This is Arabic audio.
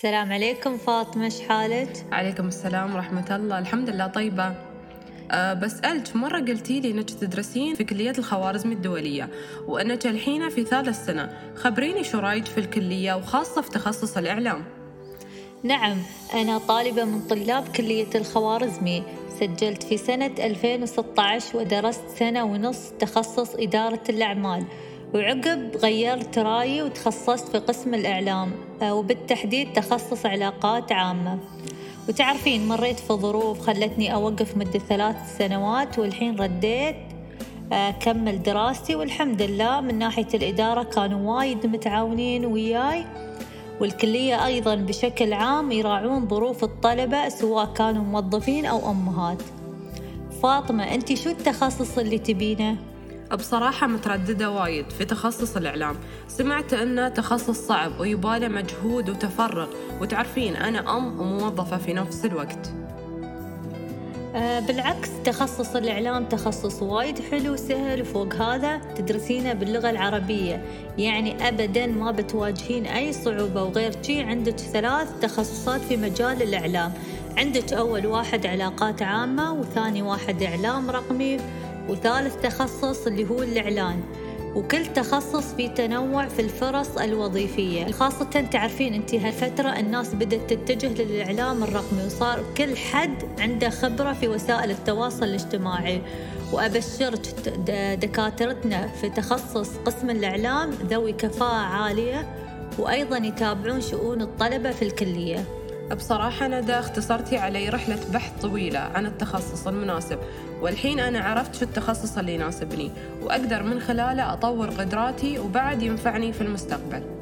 السلام عليكم فاطمة شحالك؟ عليكم السلام ورحمة الله. الحمد لله طيبة. أه بسألك مرة قلتي لي إنك تدرسين في كلية الخوارزمي الدولية وإنك الحين في ثالث سنة. خبريني شو رأيك في الكلية وخاصة في تخصص الإعلام؟ نعم أنا طالبة من طلاب كلية الخوارزمي سجلت في سنة 2016 ودرست سنة ونص تخصص إدارة الأعمال. وعقب غيرت رأيي وتخصصت في قسم الإعلام آه، وبالتحديد تخصص علاقات عامة. وتعرفين مريت في ظروف خلتني أوقف مدة ثلاث سنوات والحين رديت أكمل آه، دراستي والحمد لله من ناحية الإدارة كانوا وايد متعاونين وياي. والكلية أيضا بشكل عام يراعون ظروف الطلبة سواء كانوا موظفين أو أمهات. فاطمة أنت شو التخصص اللي تبينه؟ بصراحة مترددة وايد في تخصص الإعلام. سمعت أنه تخصص صعب ويباله مجهود وتفرغ وتعرفين أنا أم وموظفة في نفس الوقت. أه بالعكس تخصص الإعلام تخصص وايد حلو وسهل وفوق هذا تدرسينه باللغة العربية. يعني أبدا ما بتواجهين أي صعوبة وغير شي عندك ثلاث تخصصات في مجال الإعلام. عندك أول واحد علاقات عامة وثاني واحد إعلام رقمي. وثالث تخصص اللي هو الإعلان وكل تخصص في تنوع في الفرص الوظيفية. خاصة تعرفين انت هالفترة الناس بدأت تتجه للإعلام الرقمي وصار كل حد عنده خبرة في وسائل التواصل الاجتماعي. وأبشرك دكاترتنا في تخصص قسم الإعلام ذوي كفاءة عالية وأيضا يتابعون شؤون الطلبة في الكلية. بصراحة ندى اختصرتي علي رحلة بحث طويلة عن التخصص المناسب والحين أنا عرفت شو التخصص اللي يناسبني وأقدر من خلاله أطور قدراتي وبعد ينفعني في المستقبل.